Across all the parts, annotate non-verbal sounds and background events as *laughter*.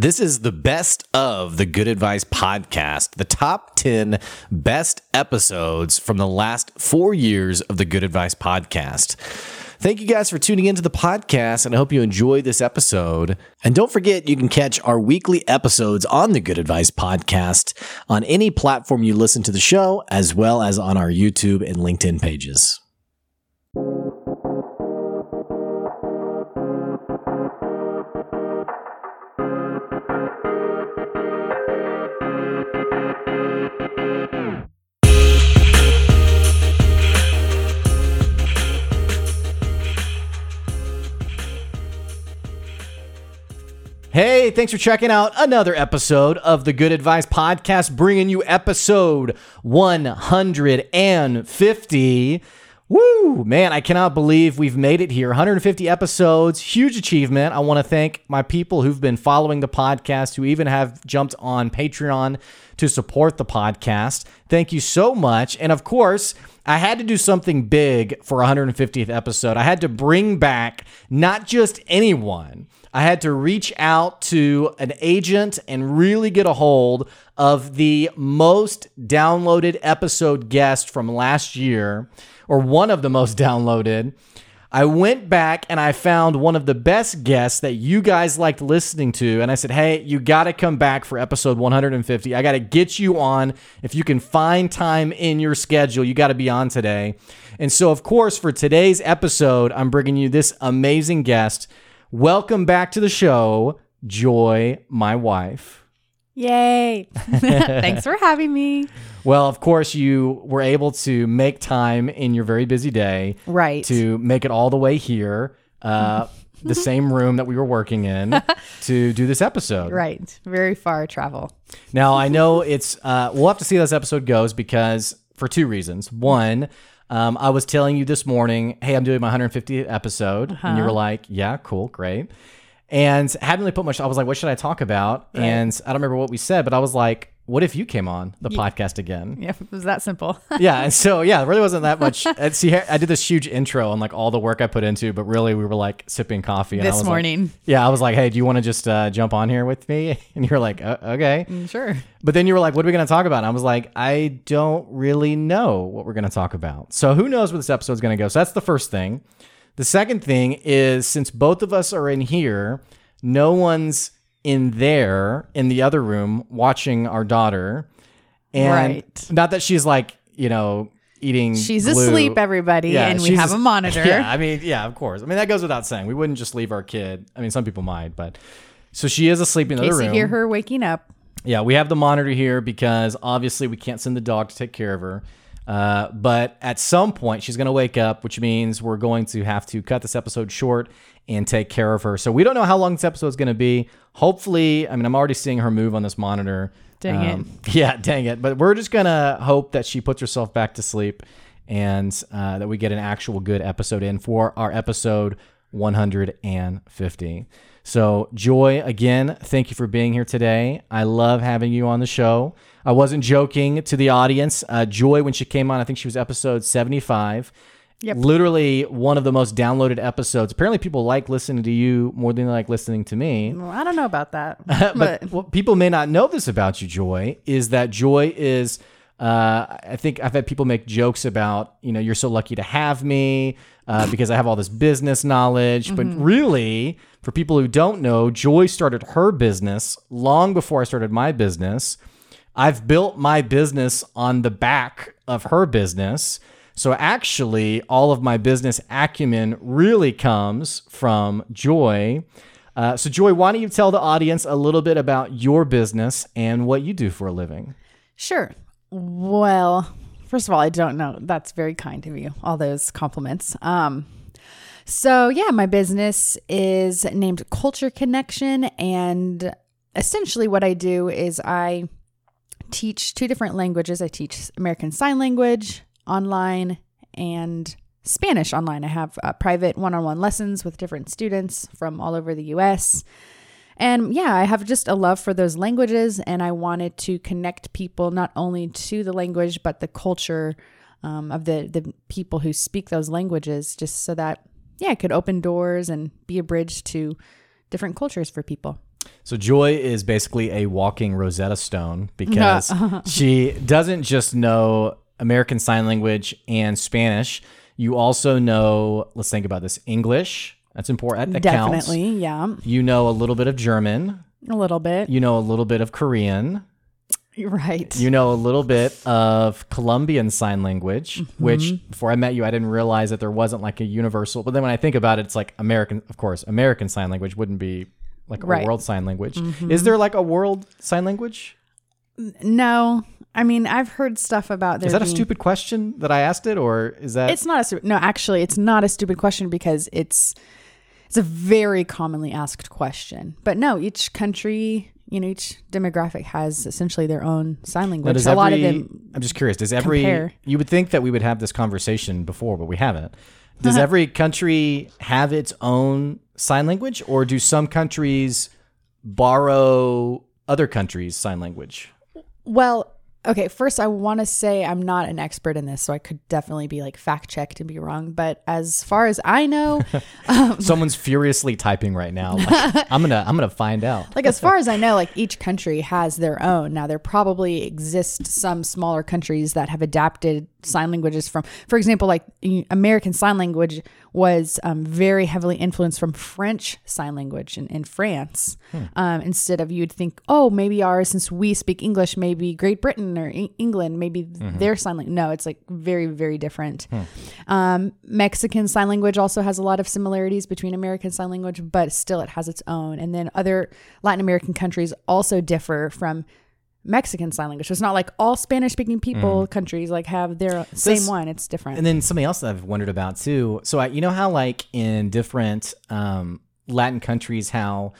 This is the best of the Good Advice podcast, the top 10 best episodes from the last four years of the Good Advice podcast. Thank you guys for tuning into the podcast, and I hope you enjoyed this episode. And don't forget, you can catch our weekly episodes on the Good Advice podcast on any platform you listen to the show, as well as on our YouTube and LinkedIn pages. Hey, thanks for checking out another episode of the Good Advice Podcast, bringing you episode 150. Woo, man, I cannot believe we've made it here. 150 episodes, huge achievement. I want to thank my people who've been following the podcast, who even have jumped on Patreon to support the podcast. Thank you so much. And of course, I had to do something big for 150th episode. I had to bring back not just anyone, I had to reach out to an agent and really get a hold of the most downloaded episode guest from last year, or one of the most *laughs* downloaded. I went back and I found one of the best guests that you guys liked listening to. And I said, Hey, you got to come back for episode 150. I got to get you on. If you can find time in your schedule, you got to be on today. And so, of course, for today's episode, I'm bringing you this amazing guest. Welcome back to the show, Joy, my wife. Yay. *laughs* Thanks for having me. Well, of course, you were able to make time in your very busy day. Right. To make it all the way here, uh, *laughs* the same room that we were working in, *laughs* to do this episode. Right. Very far travel. Now, I know it's, uh, we'll have to see how this episode goes because for two reasons. One, um, I was telling you this morning, hey, I'm doing my 150th episode. And you were like, yeah, cool, great. And hadn't really put much, I was like, what should I talk about? And I don't remember what we said, but I was like, what if you came on the podcast again? Yeah, it was that simple. *laughs* yeah. And so, yeah, it really wasn't that much. *laughs* and see, I did this huge intro on like all the work I put into, but really we were like sipping coffee. And I this was like- morning. yeah. I was like, hey, do you want to just uh, jump on here with me? *laughs* And you were like, uh, okay. Mm, Sure. But then you were like, what are we going to talk about? And I was like, I don't really know what we're going to talk about. So who knows where this episode's going to go? So that's the first thing. The second thing is since both of us are in here, no one's in there in the other room watching our daughter. And Right. not that she's like, you know, eating She's glue. asleep, everybody, yeah, and we have a *laughs* monitor. Yeah, I mean, yeah, of course. I mean, that goes without saying. We wouldn't just leave our kid. I mean, some people might, but so she is asleep in the In other room. you hear her waking up. Yeah, we have the monitor here because obviously we can't send the dog to take care of her. Uh, but at some point, she's going to wake up, which means we're going to have to cut this episode short and take care of her. So we don't know how long this episode is going to be. Hopefully, I mean, I'm already seeing her move on this monitor. Dang it. it. *laughs* Yeah, dang it. But we're just going to hope that she puts herself back to sleep and uh, that we get an actual good episode in for our episode 150. So, Joy, again, thank you for being here today. I love having you on the show. I wasn't joking to the audience. Uh, Joy, when she came on, I think she was episode 75. Yep. Literally one of the most downloaded episodes. Apparently, people like listening to you more than they like listening to me. Well, I don't know about that. *laughs* but but what people may not know this about you, Joy, is that Joy is. Uh, I think I've had people make jokes about, you know, you're so lucky to have me uh, *laughs* because I have all this business knowledge. But really, for people who don't know, Joy started her business long before I started my business. I've built my business on the back of her business. So actually, all of my business acumen really comes from Joy. Uh, so, Joy, why don't you tell the audience a little bit about your business and what you do for a living? sure. Well, first of all, I don't know. That's very kind of you. All those compliments. Um, so yeah, my business is named Culture Connection, and essentially what I do is I teach two different languages. I teach American Sign Language online and Spanish online. I have uh, private one on one lessons with different students from all over the US. And yeah, I have just a love for those languages, and I wanted to connect people not only to the language, but the culture um, of the, the people who speak those languages, just so that, yeah, it could open doors and be a bridge to different cultures for people. So Joy is basically a walking Rosetta Stone *laughs* because she doesn't just know American Sign Language and Spanish. You also know, let's think about this, English. That's important. That counts. Definitely, yeah, You know a little bit of German. a little bit. You know a little bit of Korean. right. You know a little bit of Colombian Sign Language, Mm-hmm. which before I met you, I didn't realize that there wasn't like a universal. But then when I think about it, it's like American, of course, American Sign Language wouldn't be like a Right. Mm-hmm. world sign language. Is there like a world sign language? no, I mean I've heard stuff about there. Is that a stupid question that I asked it, or is that It's not a stupid. No, actually, it's not a stupid question because it's it's a very commonly asked question. But no, each country, you know, each demographic has essentially their own sign Now, language. does a lot of them. I'm just curious. Does every compare. you would think that we would have this conversation before, but we haven't. Does every country have its own sign language, or do some countries borrow other countries' sign language? Well, okay. First, I want to say I'm not an expert in this, so I could definitely be like fact checked and be wrong. But as far as I know, *laughs* um, Someone's furiously typing right now. Like, *laughs* I'm gonna I'm gonna find out. like as far as I know, like each country has their own. Now there probably exist some smaller countries that have adapted sign languages from, for example, like American Sign Language was um, very heavily influenced from French Sign Language in, in France. Um, instead of you'd think, oh, maybe ours, since we speak English, maybe Great Britain or E- England, maybe their sign language. No, it's like very, very different. Um, Mexican Sign Language also has a lot of similarities between American Sign Language, but still it has its own. And then other Latin American countries also differ from Mexican Sign Language. So it's not like all Spanish speaking people countries like have their same one. It's different. And then something else I've wondered about too. So I, you know how like in different um, Latin countries, how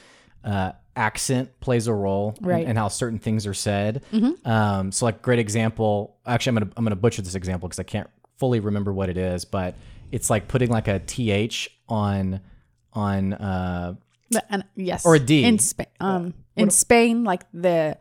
uh, accent plays a role, Right. and, how certain things are said. Um, so like great example. Actually, I'm gonna I'm gonna butcher this example because I can't fully remember what it is, but it's like putting like a th on on uh, yes, Or a D. in Spain. Um, in Spain, like the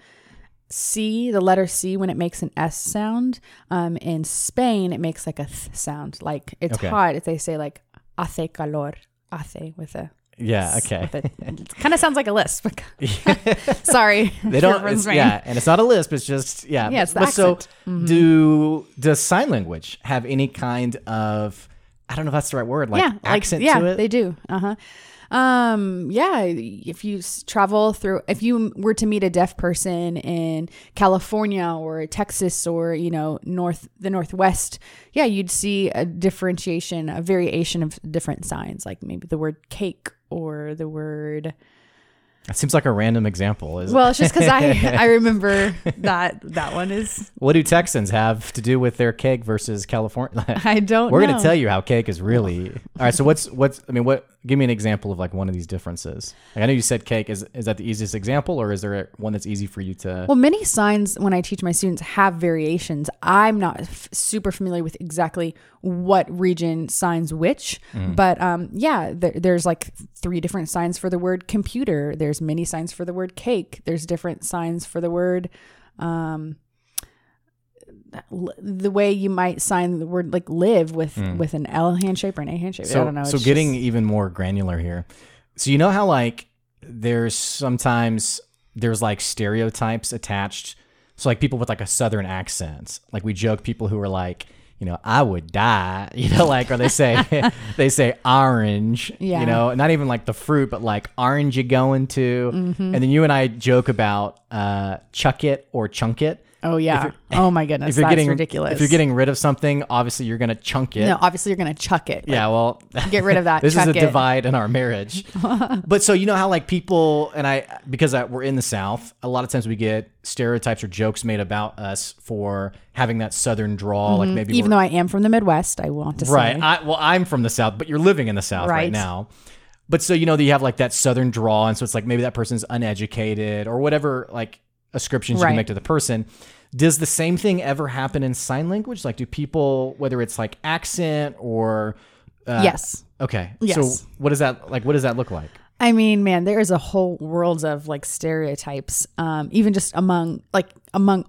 C, the letter C, when it makes an S sound. Um, in Spain, it makes like a th sound. Like it's Okay. hot. If they say like hace calor, hace with a yeah okay. a, it kind of sounds like a lisp. *laughs* *laughs* Sorry, They don't. It's, yeah, and it's not a lisp. It's just yeah. Yeah, it's the But so. Mm-hmm. do does sign language have any kind of I don't know if that's the right word like yeah, accent like, yeah, to it? they do. Uh huh. Um, yeah, if you travel through, if you were to meet a deaf person in California or Texas or you know north the Northwest, yeah, you'd see a differentiation, a variation of different signs, like maybe the word cake or the word. That seems like a random example. Is Well, it's just because I I remember *laughs* that that one is what do Texans have to do with their cake versus California? I don't. We're know. gonna tell you how cake is really. All right. So what's what's I mean what? Give me an example of like one of these differences. Like I know you said cake. Is is that the easiest example, or is there one that's easy for you to? Well, many signs when I teach my students have variations. I'm not f- super familiar with exactly what region signs which, but um, yeah, there, there's like three different signs for the word computer. There's many signs for the word cake. There's different signs for the word. Um, the way you might sign the word like live with with an L handshake or an A handshake. So, I don't know. so getting just- even more granular here. So you know how like there's sometimes there's like stereotypes attached. So like people with like a southern accent, like we joke people who are like, you know, I would die, *laughs* you know, like or they say *laughs* they say orange, Yeah. you know, not even like the fruit, but like orange you going to, Mm-hmm. and then you and I joke about uh, chuck it or chunk it. Oh yeah. Oh my goodness, If you're that's getting ridiculous. if you're getting rid of something, obviously you're gonna chunk it. no, obviously you're gonna chuck it. Like, Yeah, well, get rid of that. *laughs* this is a it. divide in our marriage. *laughs* but so you know how like people and I because I, we're in the South, a lot of times we get stereotypes or jokes made about us for having that Southern drawl, like maybe Mm-hmm. Even though I am from the Midwest, I want to say. right. Well, I'm from the South, but you're living in the South right, Right. now. But so you know that you have like that Southern drawl, and so it's like maybe that person's uneducated or whatever like ascriptions you can make to the person. Does the same thing ever happen in sign language? Like, do people, whether it's like accent or uh, yes. Okay. Yes. So what does that like? What does that look like? I mean, man, there is a whole world of like stereotypes, um, even just among like among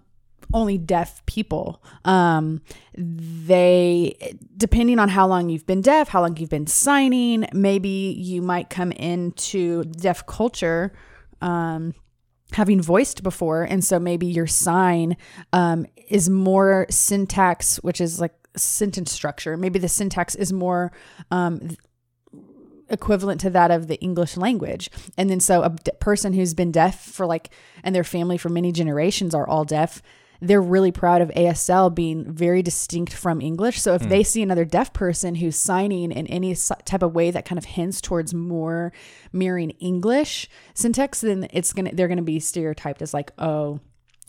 only deaf people. Um, they, depending on how long you've been deaf, how long you've been signing, maybe you might come into deaf culture um, having voiced before. And so maybe your sign um, is more syntax, which is like sentence structure. Maybe the syntax is more um, equivalent to that of the English language. And then so a d- person who's been deaf for like, and their family for many generations are all deaf. They're really proud of ASL being very distinct from English. So if they see another deaf person who's signing in any type of way that kind of hints towards more mirroring English syntax, then it's gonna they're gonna be stereotyped as like, oh,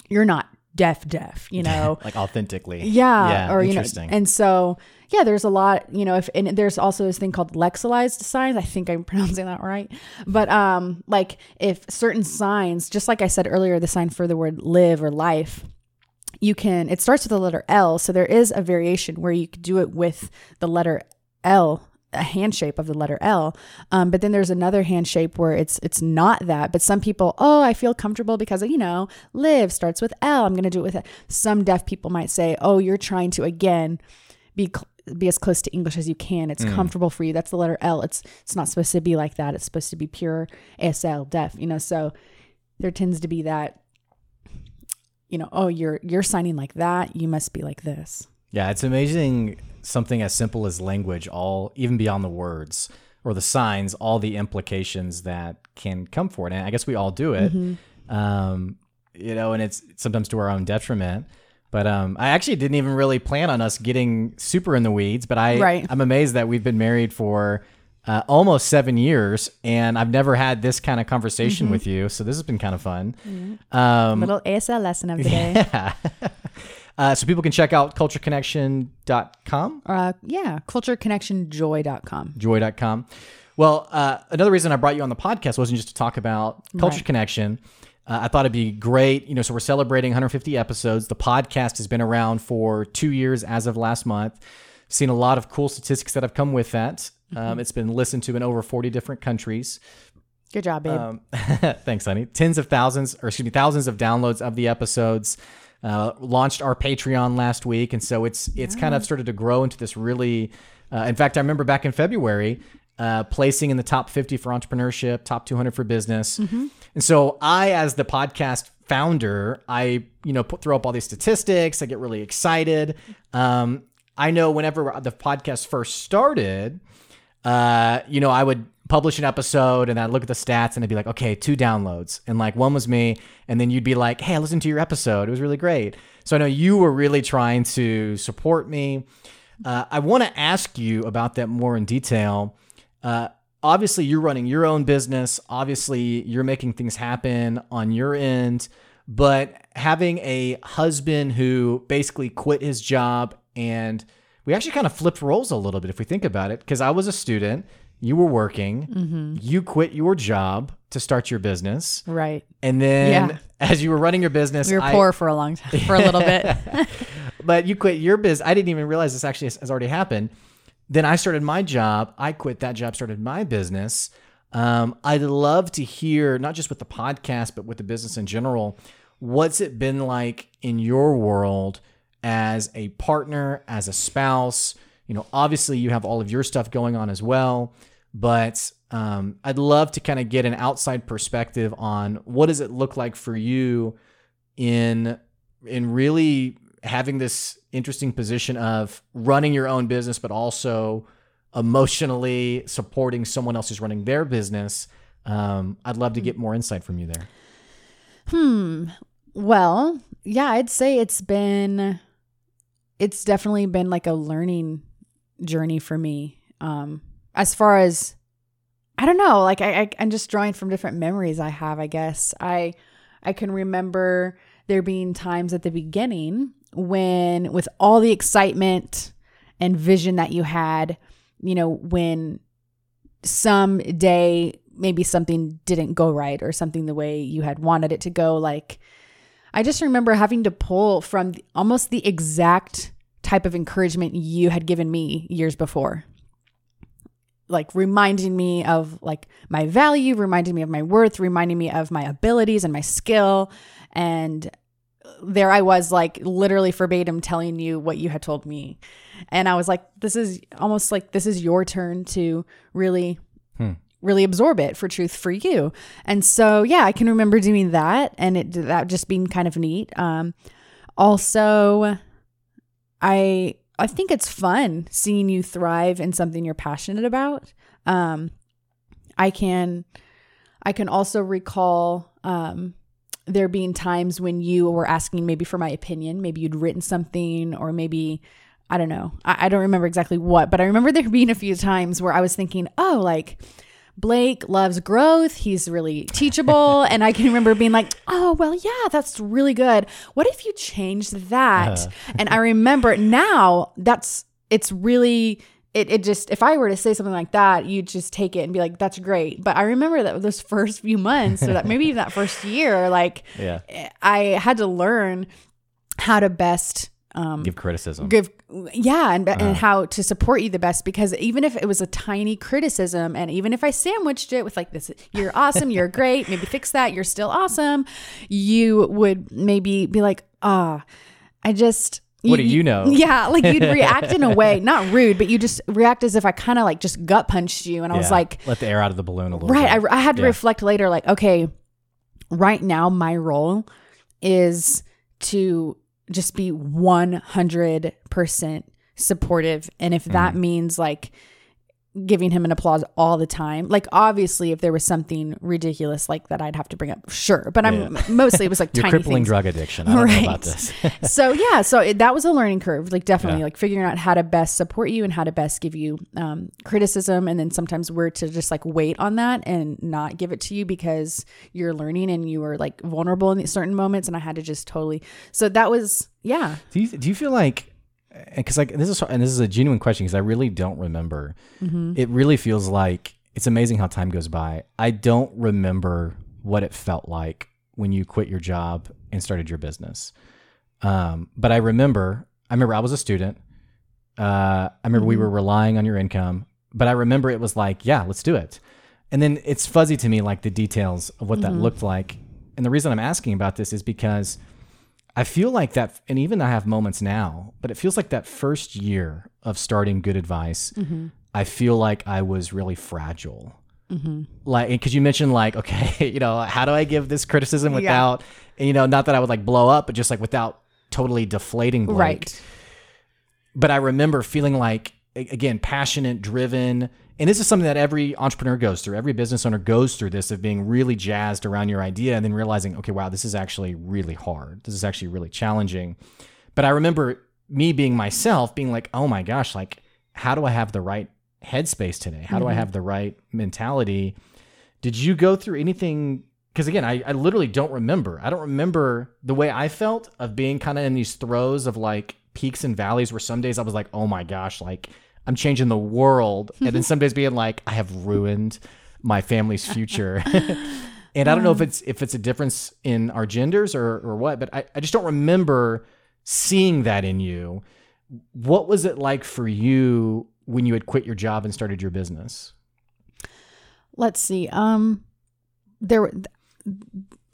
you're not deaf deaf, you know. *laughs* like authentically. Yeah, or you know, and so yeah, there's a lot, you know, if and there's also this thing called lexicalized signs. I think I'm *laughs* pronouncing that right, but um, like if certain signs, just like I said earlier, the sign for the word live or life, you can. It starts with the letter L, so there is a variation where you could do it with the letter L a hand shape of the letter L. Um, but then there's another hand shape where it's it's not that. But some people, oh, I feel comfortable because you know, live starts with L. I'm gonna do it with it. Some deaf people might say, oh, you're trying to again be cl- be as close to English as you can. It's comfortable for you. That's the letter L. It's it's not supposed to be like that. It's supposed to be pure ASL deaf. You know, so there tends to be that. You know, oh, you're you're signing like that. You must be like this. Yeah, it's amazing something as simple as language, all even beyond the words or the signs, all the implications that can come for it. And I guess we all do it. Um, you know, and it's sometimes to our own detriment. But um, I actually didn't even really plan on us getting super in the weeds, but I Right. I'm amazed that we've been married for uh, almost seven years, and I've never had this kind of conversation with you. So this has been kind of fun. Um, Little ASL lesson of the day. yeah. uh, so people can check out cultureconnection.com, uh, yeah, cultureconnectionjoy.com. joy.com. Well, uh, another reason I brought you on the podcast wasn't just to talk about Culture Right. Connection. Uh, I thought it'd be great. You know, so we're celebrating 150 episodes. The podcast has been around for two years as of last month. Seen a lot of cool statistics that have come with that. Um, it's been listened to in over 40 different countries. Good job, babe. Um, *laughs* thanks, honey. Tens of thousands, or excuse me, thousands of downloads of the episodes. Uh, launched our Patreon last week, and so it's it's kind of started to grow into this really. Uh, in fact, I remember back in February, uh, placing in the top 50 for entrepreneurship, top 200 for business, and so I, as the podcast founder, I you know put throw up all these statistics. I get really excited. Um, I know whenever the podcast first started, uh, you know, I would publish an episode and I'd look at the stats and I'd be like, okay, two downloads. And like one was me. And then you'd be like, hey, I listened to your episode. It was really great. So I know you were really trying to support me. Uh, I want to ask you about that more in detail. Uh, obviously, you're running your own business. Obviously, you're making things happen on your end. But having a husband who basically quit his job and we actually kind of flipped roles a little bit if we think about it because I was a student, you were working, you quit your job to start your business, right. and then Yeah. as you were running your business, We were I- poor for a long time, for a little bit. *laughs* but you quit your business. I didn't even realize this actually has, has already happened. Then I started my job. I quit that job, started my business. Um, I'd love to hear, not just with the podcast, but with the business in general, what's it been like in your world as a partner, as a spouse? You know, obviously you have all of your stuff going on as well, but um, I'd love to kind of get an outside perspective on what does it look like for you in in really having this interesting position of running your own business, but also emotionally supporting someone else who's running their business. Um, I'd love to get more insight from you there. Hmm. Well, yeah, I'd say it's been it's definitely been like a learning journey for me. Um as far as I don't know, like I, I I'm just drawing from different memories I have, I guess. I I can remember there being times at the beginning when with all the excitement and vision that you had, you know, when some day maybe something didn't go right or something the way you had wanted it to go like i just remember having to pull from almost the exact type of encouragement you had given me years before. Like reminding me of like my value reminding me of my worth reminding me of my abilities and my skill. And there I was like literally verbatim telling you what you had told me. And I was like, this is almost like this is your turn to really hmm. Really absorb it for truth for you. And so, yeah, I can remember doing that and it that just being kind of neat. Um, also, I I think it's fun seeing you thrive in something you're passionate about. Um, I can I can also recall um, there being times when you were asking maybe for my opinion. Maybe you'd written something, or maybe I don't know. I, I don't remember exactly what, but I remember there being a few times where I was thinking, oh, like Blake loves growth. He's really teachable. *laughs* and I can remember being like, oh, well, yeah, that's really good. What if you changed that? Uh. *laughs* and I remember now that's, it's really, it, it just, if I were to say something like that, you'd just take it and be like, that's great. But I remember that those *laughs* first few months or that maybe even that first year, like yeah. I had to learn how to best um, give criticism give yeah and, uh and uh-huh. how to support you the best because even if it was a tiny criticism and even if i sandwiched it with like this you're awesome you're great maybe fix that you're still awesome you would maybe be like ah oh, i just what do you know? *laughs* Yeah, like you'd react in a way, *laughs* not rude, but you just react as if I kind of like just gut punched you. And I yeah, was like, let the air out of the balloon a little right, bit. I, I had to yeah. reflect later, like, okay, right now my role is to just be 100% supportive. And if that mm. means like giving him an applause all the time. Like obviously, if there was something ridiculous like that, I'd have to bring up. Sure, but I'm yeah. *laughs* mostly it was like Your tiny crippling things. drug addiction. I don't right. know about this. *laughs* so yeah, so it, that was a learning curve. Like definitely, yeah. like figuring out how to best support you and how to best give you um, criticism, and then sometimes we're to just like wait on that and not give it to you because you're learning and you are like vulnerable in certain moments, and I had to just totally. So that was yeah. Do you do you feel like because like this is and this is a genuine question because I really don't remember. Mm-hmm. It really feels like it's amazing how time goes by. I don't remember what it felt like when you quit your job and started your business. Um, but I remember, I remember I was a student. Uh, I remember mm-hmm. we were relying on your income, but I remember it was like, yeah, let's do it. And then it's fuzzy to me, like the details of what mm-hmm. that looked like. And the reason I'm asking about this is because I feel like that, and even I have moments now, but it feels like that first year of starting good advice, mm-hmm. I feel like I was really fragile. Mm-hmm. Like, because you mentioned, like, okay, *laughs* you know, how do I give this criticism without, yeah. you know, not that I would like blow up, but just like without totally deflating Blake. Right. But I remember feeling like, again, passionate, driven, and this is something that every entrepreneur goes through. Every business owner goes through this of being really jazzed around your idea and then realizing, okay, wow, this is actually really hard. This is actually really challenging. But I remember me being myself, being like, oh my gosh, like, how do I have the right headspace today? How mm-hmm. do I mm-hmm. have the right mentality? Did you go through anything? Because again, I, I literally don't remember. I don't remember the way I felt of being kind of in these throes of like peaks and valleys where some days I was like, oh my gosh, like I'm changing the world, *laughs* and then some days being like, I have ruined my family's future. *laughs* and I don't know if it's if it's a difference in our genders or or what, but I, I just don't remember seeing that in you. What was it like for you when you had quit your job and started your business? Let's see. Um there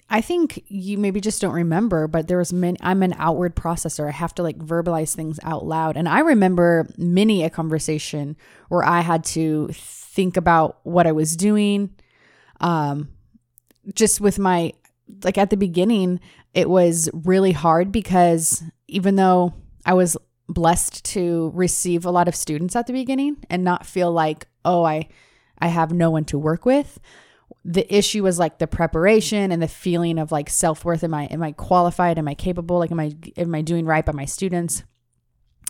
I think you maybe just don't remember, but there was many, I'm an outward processor. I have to like verbalize things out loud. And I remember many a conversation where I had to think about what I was doing. Um, just with my, like at the beginning, it was really hard because even though I was blessed to receive a lot of students at the beginning and not feel like, oh, I, I have no one to work with the issue was like the preparation and the feeling of like self-worth. Am i am i qualified? Am i capable? Like am i am i doing right by my students?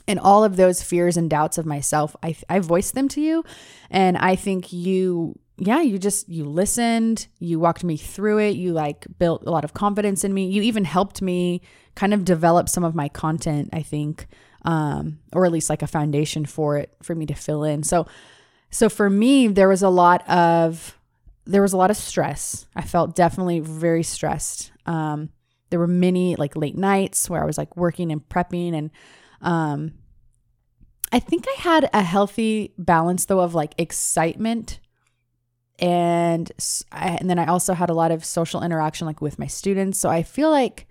And all of those fears and doubts of myself i i voiced them to you. And i think you yeah you just you listened you walked me through it you like built a lot of confidence in me. You even helped me kind of develop some of my content i think um or at least like a foundation for it for me to fill in. So so for me there was a lot of there was a lot of stress. I felt definitely very stressed. Um, there were many like late nights where I was like working and prepping and um, I think I had a healthy balance though of like excitement and and then I also had a lot of social interaction like with my students. So I feel like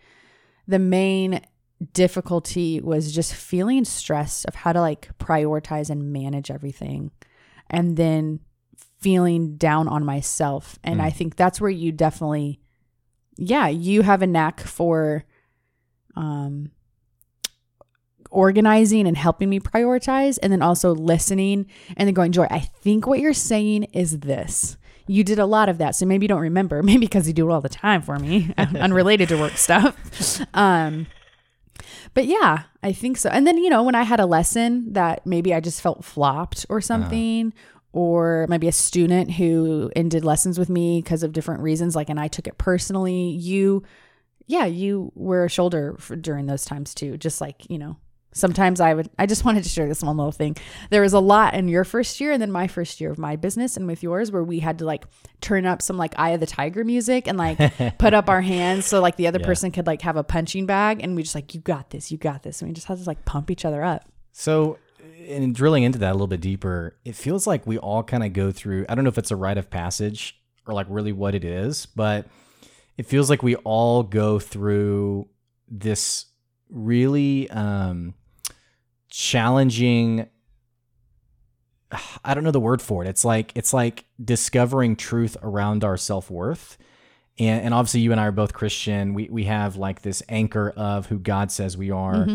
the main difficulty was just feeling stressed of how to like prioritize and manage everything and then feeling down on myself. And Mm. I think that's where you definitely, yeah, you have a knack for um, organizing and helping me prioritize, and then also listening and then going, Joy, I think what you're saying is this. You did a lot of that, so maybe you don't remember. *laughs* Maybe because you do it all the time for me, *laughs* unrelated to work stuff. *laughs* Um, but yeah, I think so. And then, you know, when I had a lesson that maybe I just felt flopped or something, or maybe a student who ended lessons with me because of different reasons, like, and I took it personally, you, yeah, you were a shoulder for, during those times too. Just like, you know, sometimes I would, I just wanted to share this one little thing. There was a lot in your first year and then my first year of my business and with yours where we had to like turn up some like Eye of the Tiger music and like *laughs* put up our hands so like the other Yeah. person could like have a punching bag and we just like, you got this, you got this. And we just had to like pump each other up. So, in drilling into that a little bit deeper, it feels like we all kind of go through. I don't know if it's a rite of passage or like really what it is, but it feels like we all go through this really um, challenging. I don't know the word for it. It's like it's like discovering truth around our self worth. And, and obviously, you and I are both Christian. We we have like this anchor of who God says we are,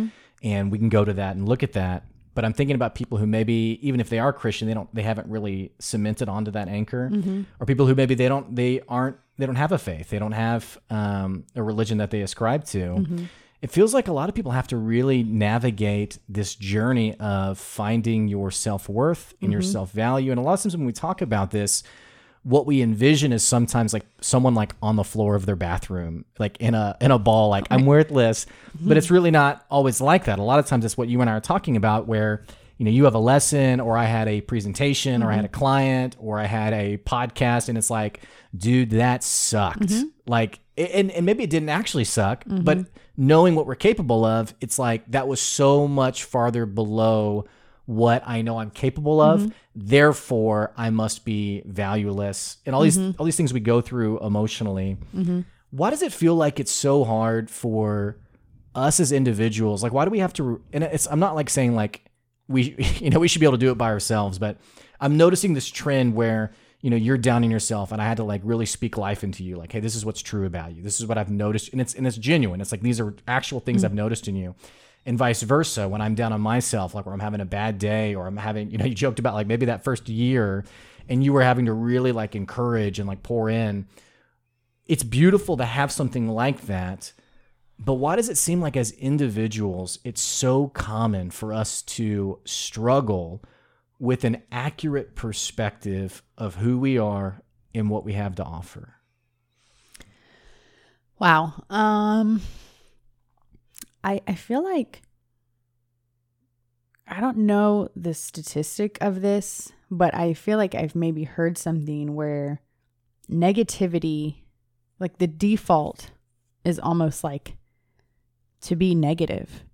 and we can go to that and look at that. But I'm thinking about people who maybe even if they are Christian, they don't they haven't really cemented onto that anchor, mm-hmm. or people who maybe they don't they aren't they don't have a faith, they don't have um, a religion that they ascribe to. Mm-hmm. It feels like a lot of people have to really navigate this journey of finding your self worth and your mm-hmm. self value. And a lot of times when we talk about this, what we envision is sometimes like someone like on the floor of their bathroom, like in a in a ball, like I'm worthless. But it's really not always like that. A lot of times it's what you and I are talking about, where you know you have a lesson, or I had a presentation, or I had a mm-hmm. client, or I had a podcast, and it's like, dude, that sucked. Mm-hmm. Like, and and maybe it didn't actually suck, but mm-hmm. knowing what we're capable of, it's like that was so much farther below what I know I'm capable of. Mm-hmm. Therefore, I must be valueless, and all these mm-hmm. all these things we go through emotionally. Mm-hmm. Why does it feel like it's so hard for us as individuals? Like, why do we have to? And it's I'm not like saying like we *laughs* you know we should be able to do it by ourselves, but I'm noticing this trend where you know you're downing yourself, and I had to like really speak life into you. Like, hey, this is what's true about you. This is what I've noticed, and it's and it's genuine. It's like these are actual things mm. I've noticed in you and vice versa when i'm down on myself like where i'm having a bad day or i'm having you know you joked about like maybe that first year and you were having to really like encourage and like pour in it's beautiful to have something like that but why does it seem like as individuals it's so common for us to struggle with an accurate perspective of who we are and what we have to offer Wow. Um I I feel like I don't know the statistic of this, but I feel like I've maybe heard something where negativity like the default is almost like to be negative.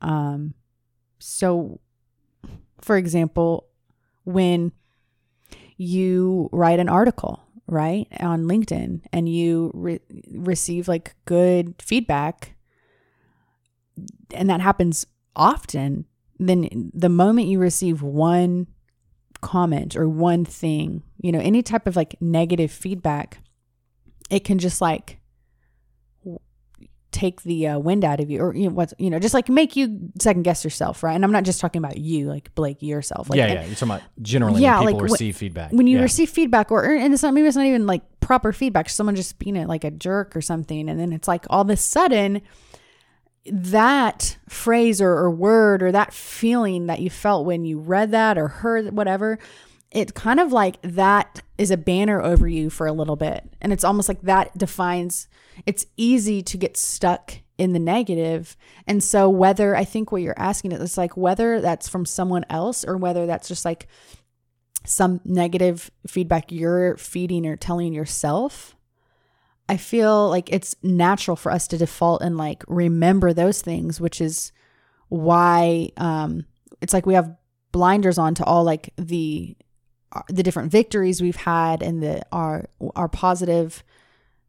Um so for example, when you write an article, right, on LinkedIn and you re- receive like good feedback, and that happens often, then the moment you receive one comment or one thing, you know, any type of like negative feedback, it can just like take the uh, wind out of you or you know what's you know just like make you second guess yourself right and i'm not just talking about you like blake yourself like yeah yeah you're talking about generally Yeah, when people like, receive feedback when you Yeah. receive feedback or and it's not maybe it's not even like proper feedback someone just being a, like a jerk or something and then it's like all of a sudden that phrase or, or word or that feeling that you felt when you read that or heard whatever it kind of like that is a banner over you for a little bit. And it's almost like that defines it's easy to get stuck in the negative. And so whether i think what you're asking is it's like whether that's from someone else or whether that's just like some negative feedback you're feeding or telling yourself i feel like it's natural for us to default and like remember those things which is why um it's like we have blinders on to all like the uh, the different victories we've had and the our our positive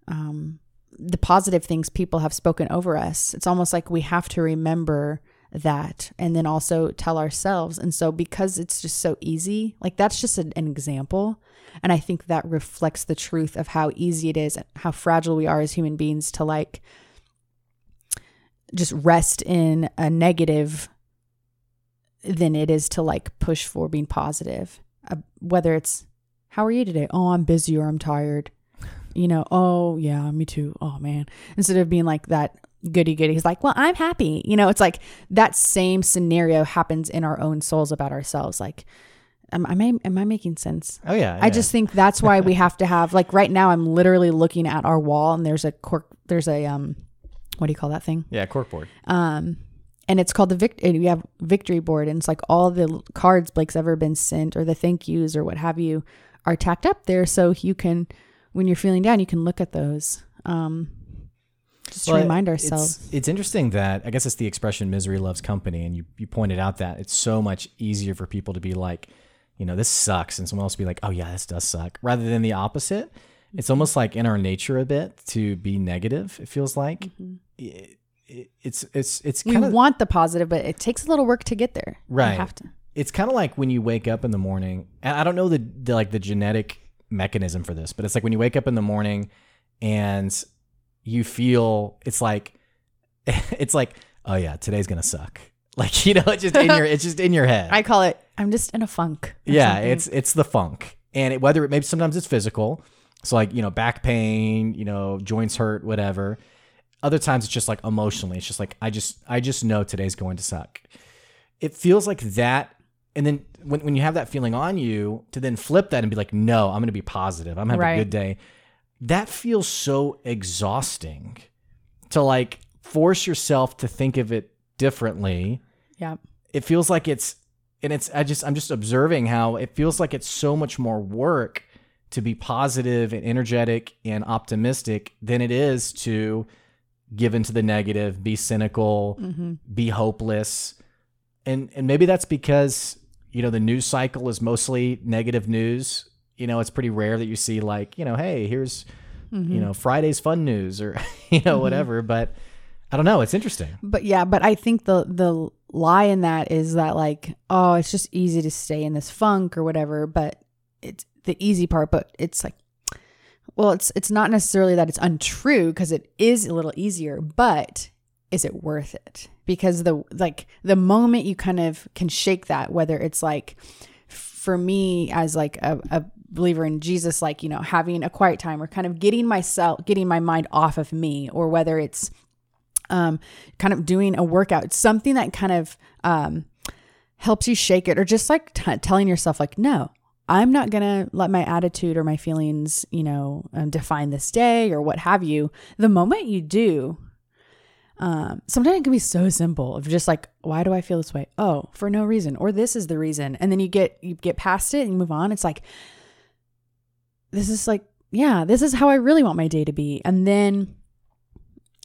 um the positive things people have spoken over us. It's almost like we have to remember that and then also tell ourselves. And so because it's just so easy, like that's just an, an example. And I think that reflects the truth of how easy it is, and how fragile we are as human beings to like just rest in a negative than it is to like push for being positive. Uh, whether it's, how are you today? Oh, I'm busy or I'm tired. You know, oh, yeah, me too. Oh, man. Instead of being like that goody goody, he's like, well, I'm happy. You know, it's like that same scenario happens in our own souls about ourselves. Like, am, am I am I making sense? Oh yeah. I just think that's why we have to have like right now. I'm literally looking at our wall and there's a cork. There's a um, what do you call that thing? yeah corkboard. Um, and it's called the vic. and We have victory board, and it's like all the cards Blake's ever been sent, or the thank yous, or what have you, are tacked up there, so you can, when you're feeling down, you can look at those. Um, just Well, to remind it's- ourselves. It's, interesting that I guess it's the expression "misery loves company," and you you pointed out that it's so much easier for people to be like, you know, this sucks, and someone else be like, oh yeah, this does suck, rather than the opposite. It's almost like in our nature a bit to be negative. It feels like It- it- it's it's it's Mm-hmm. we kind of want the positive, but it takes a little work to get there. You Right. have to. it's kind of like when you wake up in the morning and i don't know the, the like the genetic mechanism for this but it's like when you wake up in the morning and you feel it's like *laughs* it's like oh yeah today's gonna suck *laughs* like you know it's just in your it's just in your head *laughs* I call it. I'm just in a funk. yeah something. it's it's the funk and it, whether it maybe sometimes it's physical so like you know back pain you know joints hurt whatever other times it's just like emotionally it's just like i just i just know today's going to suck it feels like that and then when, when you have that feeling on you to then flip that and be like no i'm going to be positive i'm having Right. a good day that feels so exhausting to like force yourself to think of it differently. Yeah. it feels like it's and it's i just i'm just observing how it feels like it's so much more work to be positive and energetic and optimistic than it is to give into the negative be cynical mm-hmm. be hopeless. And and maybe that's because you know the news cycle is mostly negative news you know it's pretty rare that you see like you know hey here's you mm-hmm. know friday's fun news or *laughs* you know mm-hmm. whatever but i don't know it's interesting. But yeah, but I think the the lie in that is that like, oh, it's just easy to stay in this funk or whatever, but it's the easy part, but it's like well, it's it's not necessarily that it's untrue because it is a little easier, but is it worth it? Because the like the moment you kind of can shake that whether it's like for me as like a, a believer in Jesus like, you know, having a quiet time or kind of getting myself getting my mind off of me or whether it's um, kind of doing a workout, something that kind of um, helps you shake it, or just like t- telling yourself, like, no, I'm not gonna let my attitude or my feelings, you know, um, define this day or what have you. The moment you do, um, sometimes it can be so simple of just like, why do I feel this way? Oh, for no reason, or this is the reason, and then you get you get past it and you move on. It's like this is like, yeah, this is how I really want my day to be, and then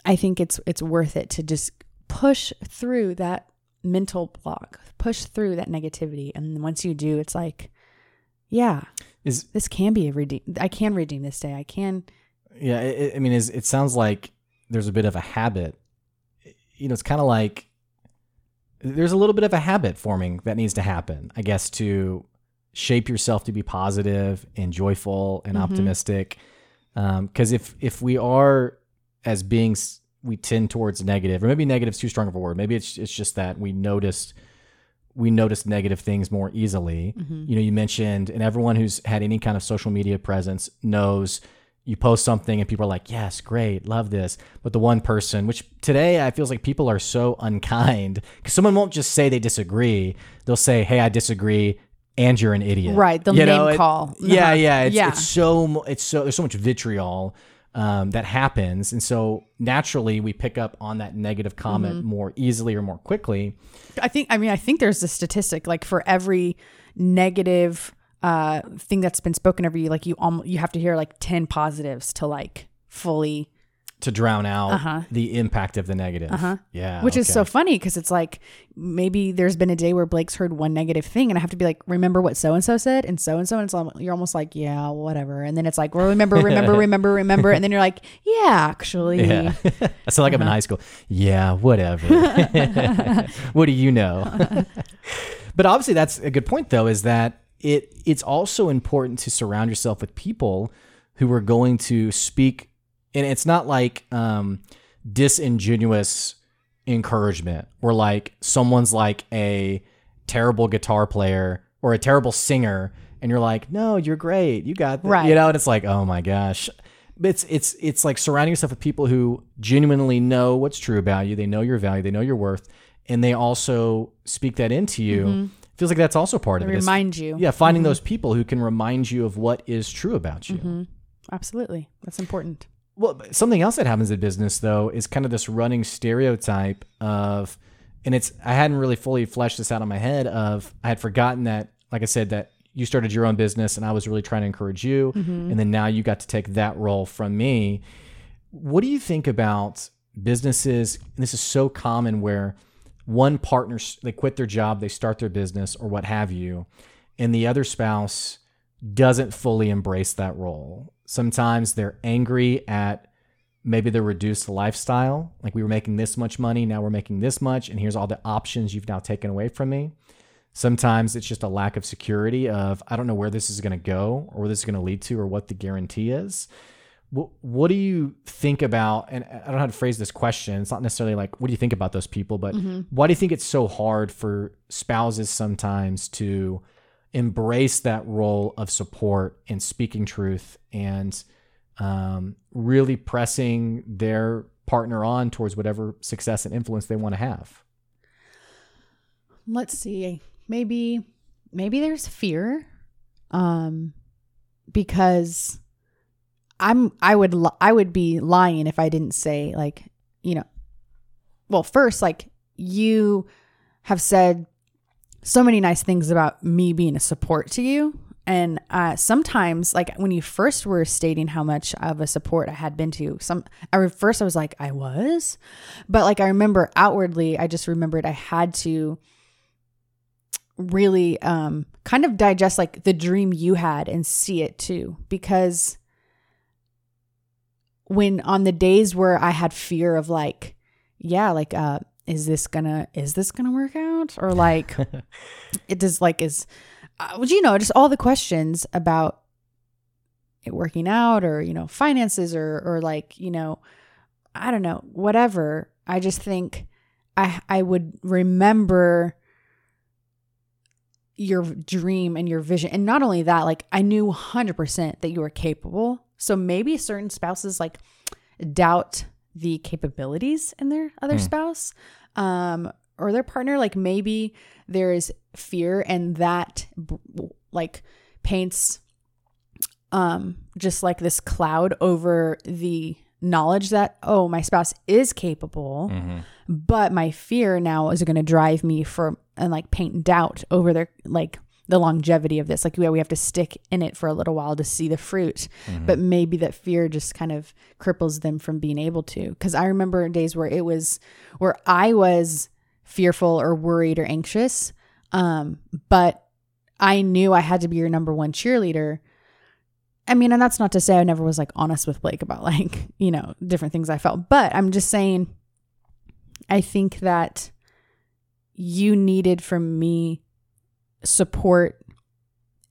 I think it's it's worth it to just push through that mental block, push through that negativity, and once you do, it's like, yeah, is this can be a redeem. I can redeem this day. I can. Yeah, it, I mean, is it sounds like there's a bit of a habit. You know, it's kind of like there's a little bit of a habit forming that needs to happen, I guess, to shape yourself to be positive and joyful and mm-hmm. optimistic. Um, because if if we are as beings, we tend towards negative, or maybe negative is too strong of a word. Maybe it's it's just that we noticed we notice negative things more easily. Mm-hmm. You know, you mentioned, and everyone who's had any kind of social media presence knows you post something and people are like, yes, great, love this. But the one person, which today I feels like people are so unkind because someone won't just say they disagree. They'll say, hey, I disagree. And you're an idiot, Right, they'll You name it- call. Yeah, Uh-huh. yeah, it's, Yeah. it's so it's so there's so much vitriol um, that happens, and so naturally we pick up on that negative comment Mm-hmm. more easily or more quickly. I think. I mean, I think there's a statistic like for every negative uh thing that's been spoken over you, like you almost you have to hear like ten positives to like fully to drown out the impact of the negative. Uh-huh. Yeah. Uh-huh. Which is so funny because it's like maybe there's been a day where Blake's heard one negative thing and I have to be like, remember what so and so said and so and so. And it's al- you're almost like, yeah, whatever. And then it's like, well, remember, *laughs* remember, remember, remember. And then you're like, yeah, actually. Yeah. *laughs* I sound like I'm in high school. Yeah, whatever. *laughs* what do you know? but obviously that's a good point though, is that it it's also important to surround yourself with people who are going to speak and it's not like um disingenuous encouragement or like someone's like a terrible guitar player or a terrible singer and you're like no you're great. You got that. Right. you know and it's like oh my gosh. It's it's it's like surrounding yourself with people who genuinely know what's true about you. They know your value. They know your worth. And they also speak that into you feels like that's also part of it Remind you. yeah finding mm-hmm. those people who can remind you of what is true about you mm-hmm. Absolutely. That's important. well, something else that happens in business though is kind of this running stereotype of, and it's I hadn't really fully fleshed this out in my head of I had forgotten that, like I said, that you started your own business and I was really trying to encourage you, mm-hmm. and then now you got to take that role from me. What do you think about businesses? And this is so common where one partner they quit their job, they start their business or what have you, and the other spouse doesn't fully embrace that role. Sometimes they're angry at maybe the reduced lifestyle. Like we were making this much money, now we're making this much, and here's all the options you've now taken away from me. Sometimes it's just a lack of security of I don't know where this is going to go or where this is going to lead to or what the guarantee is. What, what do you think about? And I don't know how to phrase this question. It's not necessarily like what do you think about those people, but why do you think it's so hard for spouses sometimes to embrace that role of support and speaking truth and um, really pressing their partner on towards whatever success and influence they want to have. let's see maybe maybe there's fear um because i'm i would i would be lying if i didn't say like you know well first like you have said so many nice things about me being a support to you. And uh, sometimes like when you first were stating how much of a support i had been to you some at first i was like i was? But like i remember outwardly i just remembered i had to really um kind of digest like the dream you had and see it too. Because when on the days where i had fear of like yeah like uh is this gonna is this gonna work out? Or like *laughs* it does like is uh, you know just all the questions about it working out or you know finances or or like you know i don't know whatever. I just think i i would remember your dream and your vision. And not only that like i knew 100% that you were capable so maybe certain spouses like doubt the capabilities in their other spouse um or their partner. Like maybe there is fear and that like paints um just like this cloud over the knowledge that oh my spouse is capable but my fear now is going to drive me for and like paint doubt over their like the longevity of this. Like yeah we have to stick in it for a little while to see the fruit. But maybe that fear just kind of cripples them from being able to. Because i remember days where it was where i was fearful or worried or anxious um but i knew i had to be your number one cheerleader. I mean, and that's not to say I never was like honest with Blake about *laughs* like, you know, different things I felt, but I'm just saying, I think that you needed from me support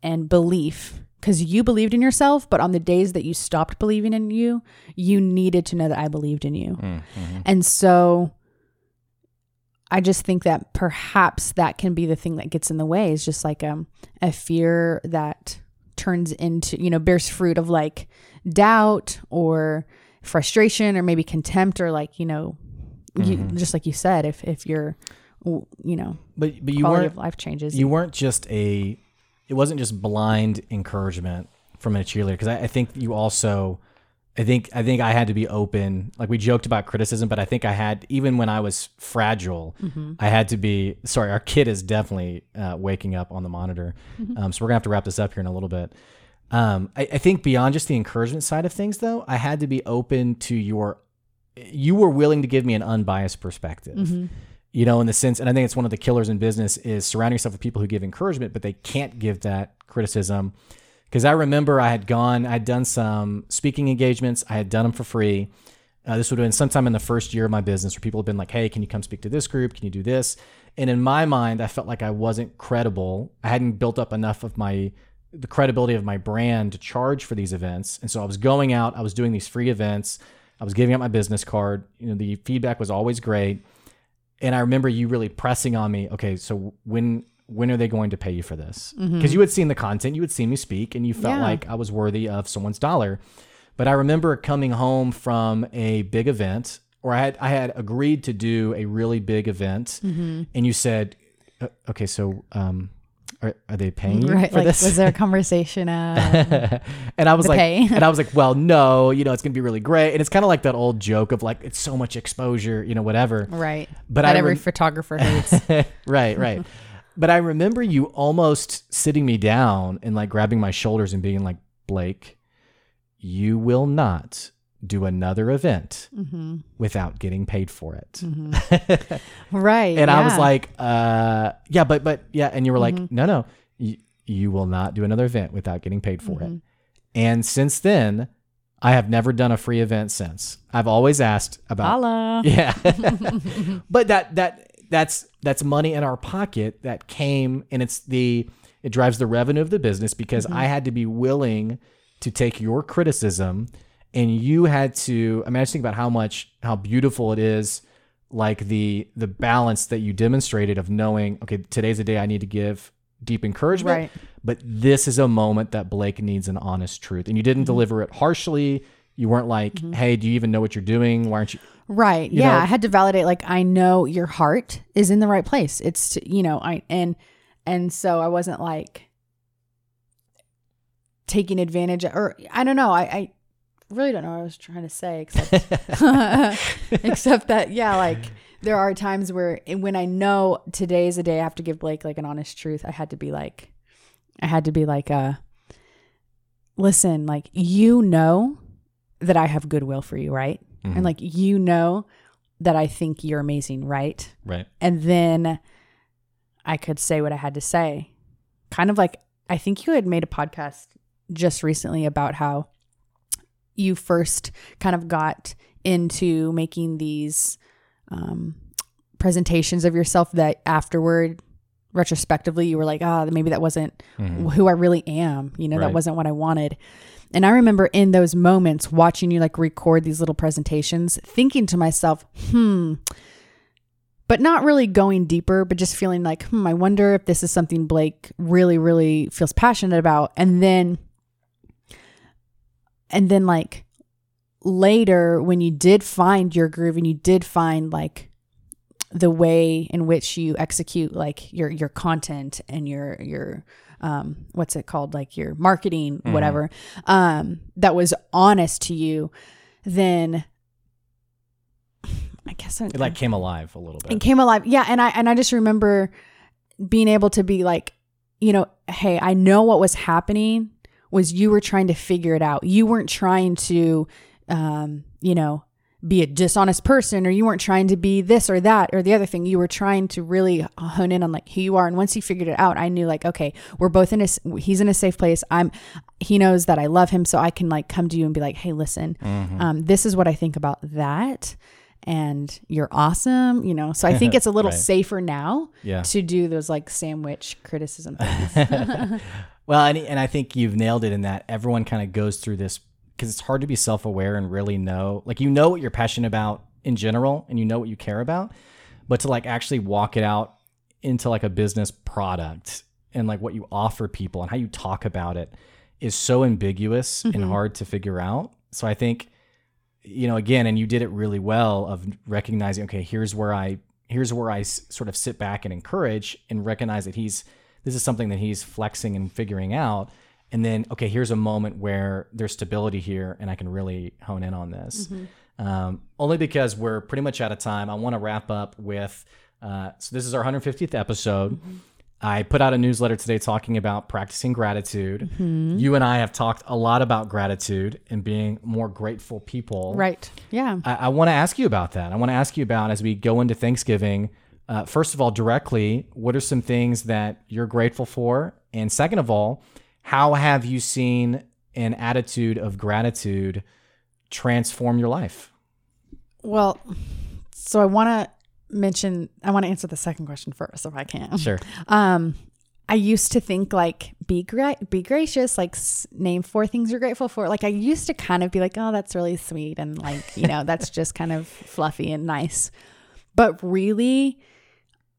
and belief because you believed in yourself, but on the days that you stopped believing in you, you needed to know that I believed in you. Mm, mm-hmm. And so I just think that perhaps that can be the thing that gets in the way is just like um, a fear that turns into, you know, bears fruit of like doubt or frustration or maybe contempt or like, you know, you, mm-hmm. just like you said, if, if you're, you know, But but you quality weren't of life changes. you weren't just a it wasn't just blind encouragement from a cheerleader because I, I think you also I think I think I had to be open. Like we joked about criticism, but I think I had even when I was fragile, I had to be. Sorry, our kid is definitely uh, waking up on the monitor, um, so we're gonna have to wrap this up here in a little bit. Um, I, I think beyond just the encouragement side of things, though, I had to be open to your you were willing to give me an unbiased perspective. You know, in the sense, and I think it's one of the killers in business is surrounding yourself with people who give encouragement, but they can't give that criticism. Because I remember I had gone, I had done some speaking engagements, I had done them for free. Uh, this would have been sometime in the first year of my business where people have been like, hey, can you come speak to this group? Can you do this? And in my mind, I felt like I wasn't credible. I hadn't built up enough of my the credibility of my brand to charge for these events. And so I was going out, I was doing these free events, I was giving out my business card. You know, the feedback was always great. And I remember you really pressing on me, okay, so when when are they going to pay you for this? Because you had seen the content, you had seen me speak, and you felt Yeah. like I was worthy of someone's dollar. But I remember coming home from a big event, or I had I had agreed to do a really big event, and you said, "Uh, "Okay, so um, are, are they paying you Right. for Like, this?" was there a *laughs* conversation? Uh, and I was like, and I was like, well, no, you know, it's gonna be really great, and it's kind of like that old joke of like, it's so much exposure, you know, whatever. right. But that I every rem- photographer *laughs* hates. right, right. *laughs* but I remember you almost sitting me down and like grabbing my shoulders and being like, Blake, you will not do another event Mm-hmm. without getting paid for it. *laughs* right. And I was like, uh, yeah, but, but, yeah. And you were like, Mm-hmm. no, no, you, you will not do another event without getting paid for Mm-hmm. it. And since then, I have never done a free event since. I've always asked about Holla. *laughs* yeah. *laughs* but that that that's that's money in our pocket that came and it's the it drives the revenue of the business because I had to be willing to take your criticism and you had to I mean I just think about how much how beautiful it is like the the balance that you demonstrated of knowing okay today's the day I need to give deep encouragement Right. but this is a moment that Blake needs an honest truth and you didn't mm-hmm. deliver it harshly you weren't like mm-hmm. hey do you even know what you're doing why aren't you Right. You yeah. know- I had to validate like I know your heart is in the right place. It's to, you know, I and and so I wasn't like taking advantage of, or I don't know. I, I really don't know what I was trying to say except *laughs* *laughs* except that yeah, like there are times where when I know today is a day I have to give Blake like an honest truth, I had to be like I had to be like uh listen, like you know that I have goodwill for you, right? And like you know that I think you're amazing, right? right And then I could say what I had to say. Kind of like I think you had made a podcast just recently about how you first kind of got into making these um, presentations of yourself that afterward retrospectively you were like ah maybe that wasn't who i really am you know Right. that wasn't what i wanted and i remember in those moments watching you like record these little presentations thinking to myself hmm but not really going deeper, but just feeling like, hmm, I wonder if this is something Blake really, really feels passionate about. And then, and then like later, when you did find your groove and you did find like the way in which you execute like your your content and your your um what's it called? Like your marketing whatever um that was honest to you then i guess I, it like came alive a little bit. And came alive. Yeah and i and i just remember being able to be like you know hey i know what was happening was you were trying to figure it out. You weren't trying to um you know be a dishonest person or you weren't trying to be this or that or the other thing. You were trying to really hone in on like who you are. And once you figured it out i knew like okay we're both in a, he's in a safe place. I'm he knows that i love him so i can like come to you and be like hey listen um, this is what i think about that and you're awesome you know? So i think it's a *laughs* little Right. safer now yeah. to do those like sandwich criticism things *laughs* *laughs* well and, and i think you've nailed it in that everyone kind of goes through this because it's hard to be self-aware and really know like you know what you're passionate about in general and you know what you care about but to like actually walk it out into like a business product and like what you offer people and how you talk about it is so ambiguous and mm-hmm. hard to figure out. So i think you know again and you did it really well of recognizing okay here's where i here's where i s- sort of sit back and encourage and recognize that he's this is something that he's flexing and figuring out and then okay here's a moment where there's stability here and i can really hone in on this um, only because we're pretty much out of time i want to wrap up with uh, so this is our 150th episode I put out a newsletter today talking about practicing gratitude. Mm-hmm. You and I have talked a lot about gratitude and being more grateful people. Right. Yeah. I, I want to ask you about that. I want to ask you about as we go into Thanksgiving. Uh, first of all, directly, what are some things that you're grateful for? And second of all, how have you seen an attitude of gratitude transform your life? Well, so I want to mention, I want to answer the second question first, if I can. Sure. Um, I used to think like be great, be gracious, like s- name four things you're grateful for. Like I used to kind of be like, oh, that's really sweet, and like you know, that's just kind of fluffy and nice. But really,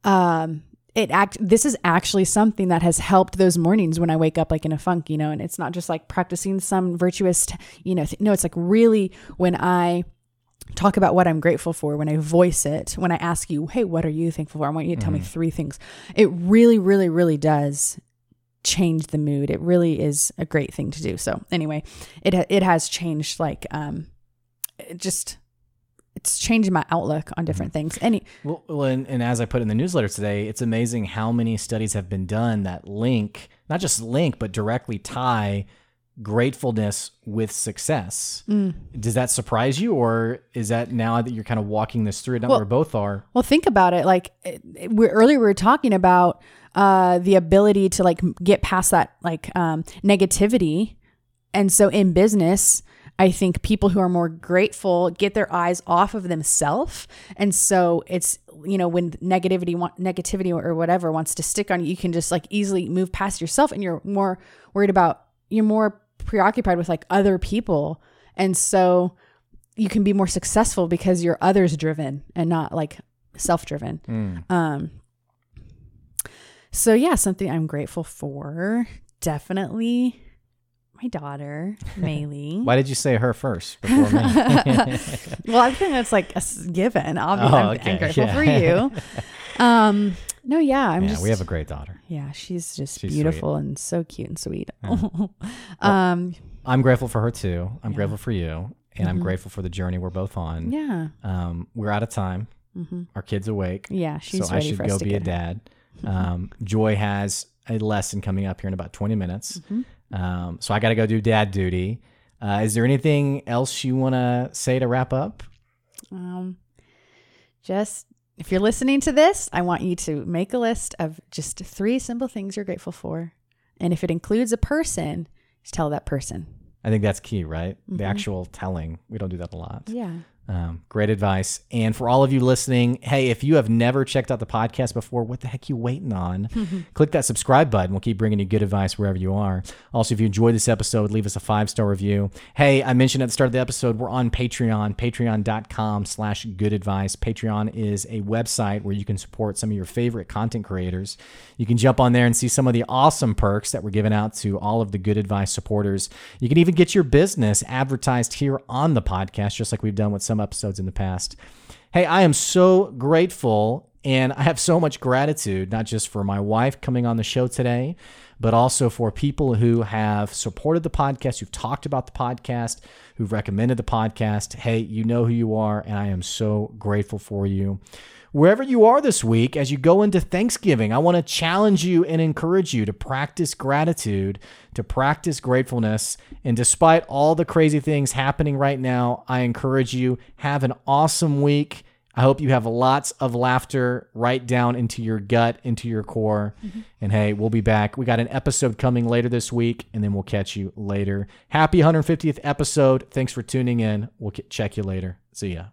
um, it act. This is actually something that has helped those mornings when I wake up like in a funk, you know. And it's not just like practicing some virtuous, t- you know. Th- no, it's like really when I talk about what I'm grateful for, when I voice it, when I ask you, hey, what are you thankful for? I want you to tell me three things. It really, really, really does change the mood. It really is a great thing to do. So anyway, it ha- it has changed like um, just it's changed my outlook on different things. Any Well, well and, and as I put in the newsletter today, it's amazing how many studies have been done that link, not just link, but directly tie gratefulness with success. Mm. Does that surprise you, or is that now that you're kind of walking this through, not Well- where both are? Well, think about it. Like it- we earlier, we were talking about uh, the ability to like get past that like um, negativity, and so in business, I think people who are more grateful get their eyes off of themselves, and so it's you know when negativity want, negativity or whatever wants to stick on you, you can just like easily move past yourself, and you're more worried about you're more preoccupied with like other people, and so you can be more successful because you're others driven and not like self driven. Mm. Um, so yeah, something I'm grateful for. Definitely my daughter, *laughs* Maylee. Why did you say her first before me? *laughs* well, I think that's like a given. Obviously, Oh, I'm, okay, I'm grateful yeah. for you. *laughs* Um, no, yeah, I'm yeah, just. we have a great daughter. yeah, she's just She's beautiful and so cute and sweet. um, I'm grateful for her too. I'm grateful for you, and I'm Mhm. grateful for the journey we're both on. yeah, Um, we're out of time. hmm Our kid's awake. yeah, she's so I ready should for us go to be a dad. Um, Joy has a lesson coming up here in about 20 minutes. Mhm. Um, so I got to go do dad duty. Uh, is there anything else you want to say to wrap up? Um, just if you're listening to this, I want you to make a list of just three simple things you're grateful for. And if it includes a person, just tell that person. I think that's key, right? The Mhm. actual telling. We don't do that a lot. Yeah. Um, great advice. And for all of you listening, hey, if you have never checked out the podcast before, what the heck you waiting on? *laughs* Click that subscribe button. We'll keep bringing you good advice wherever you are. Also, if you enjoyed this episode, leave us a five star review. Hey, I mentioned at the start of the episode, we're on Patreon, patreon.com slash good advice. Patreon is a website where you can support some of your favorite content creators. You can jump on there and see some of the awesome perks that we're giving out to all of the good advice supporters. You can even get your business advertised here on the podcast, just like we've done with some episodes in the past. Hey, I am so grateful and I have so much gratitude, not just for my wife coming on the show today, but also for people who have supported the podcast, who've talked about the podcast, who've recommended the podcast. Hey, you know who you are, and I am so grateful for you. Wherever you are this week, as you go into Thanksgiving, I want to challenge you and encourage you to practice gratitude, to practice gratefulness. And despite all the crazy things happening right now, I encourage you have an awesome week. I hope you have lots of laughter right down into your gut, into your core. Mm-hmm. And hey, we'll be back. We got an episode coming later this week, and then we'll catch you later. Happy 150th episode. Thanks for tuning in. We'll check you later. See ya.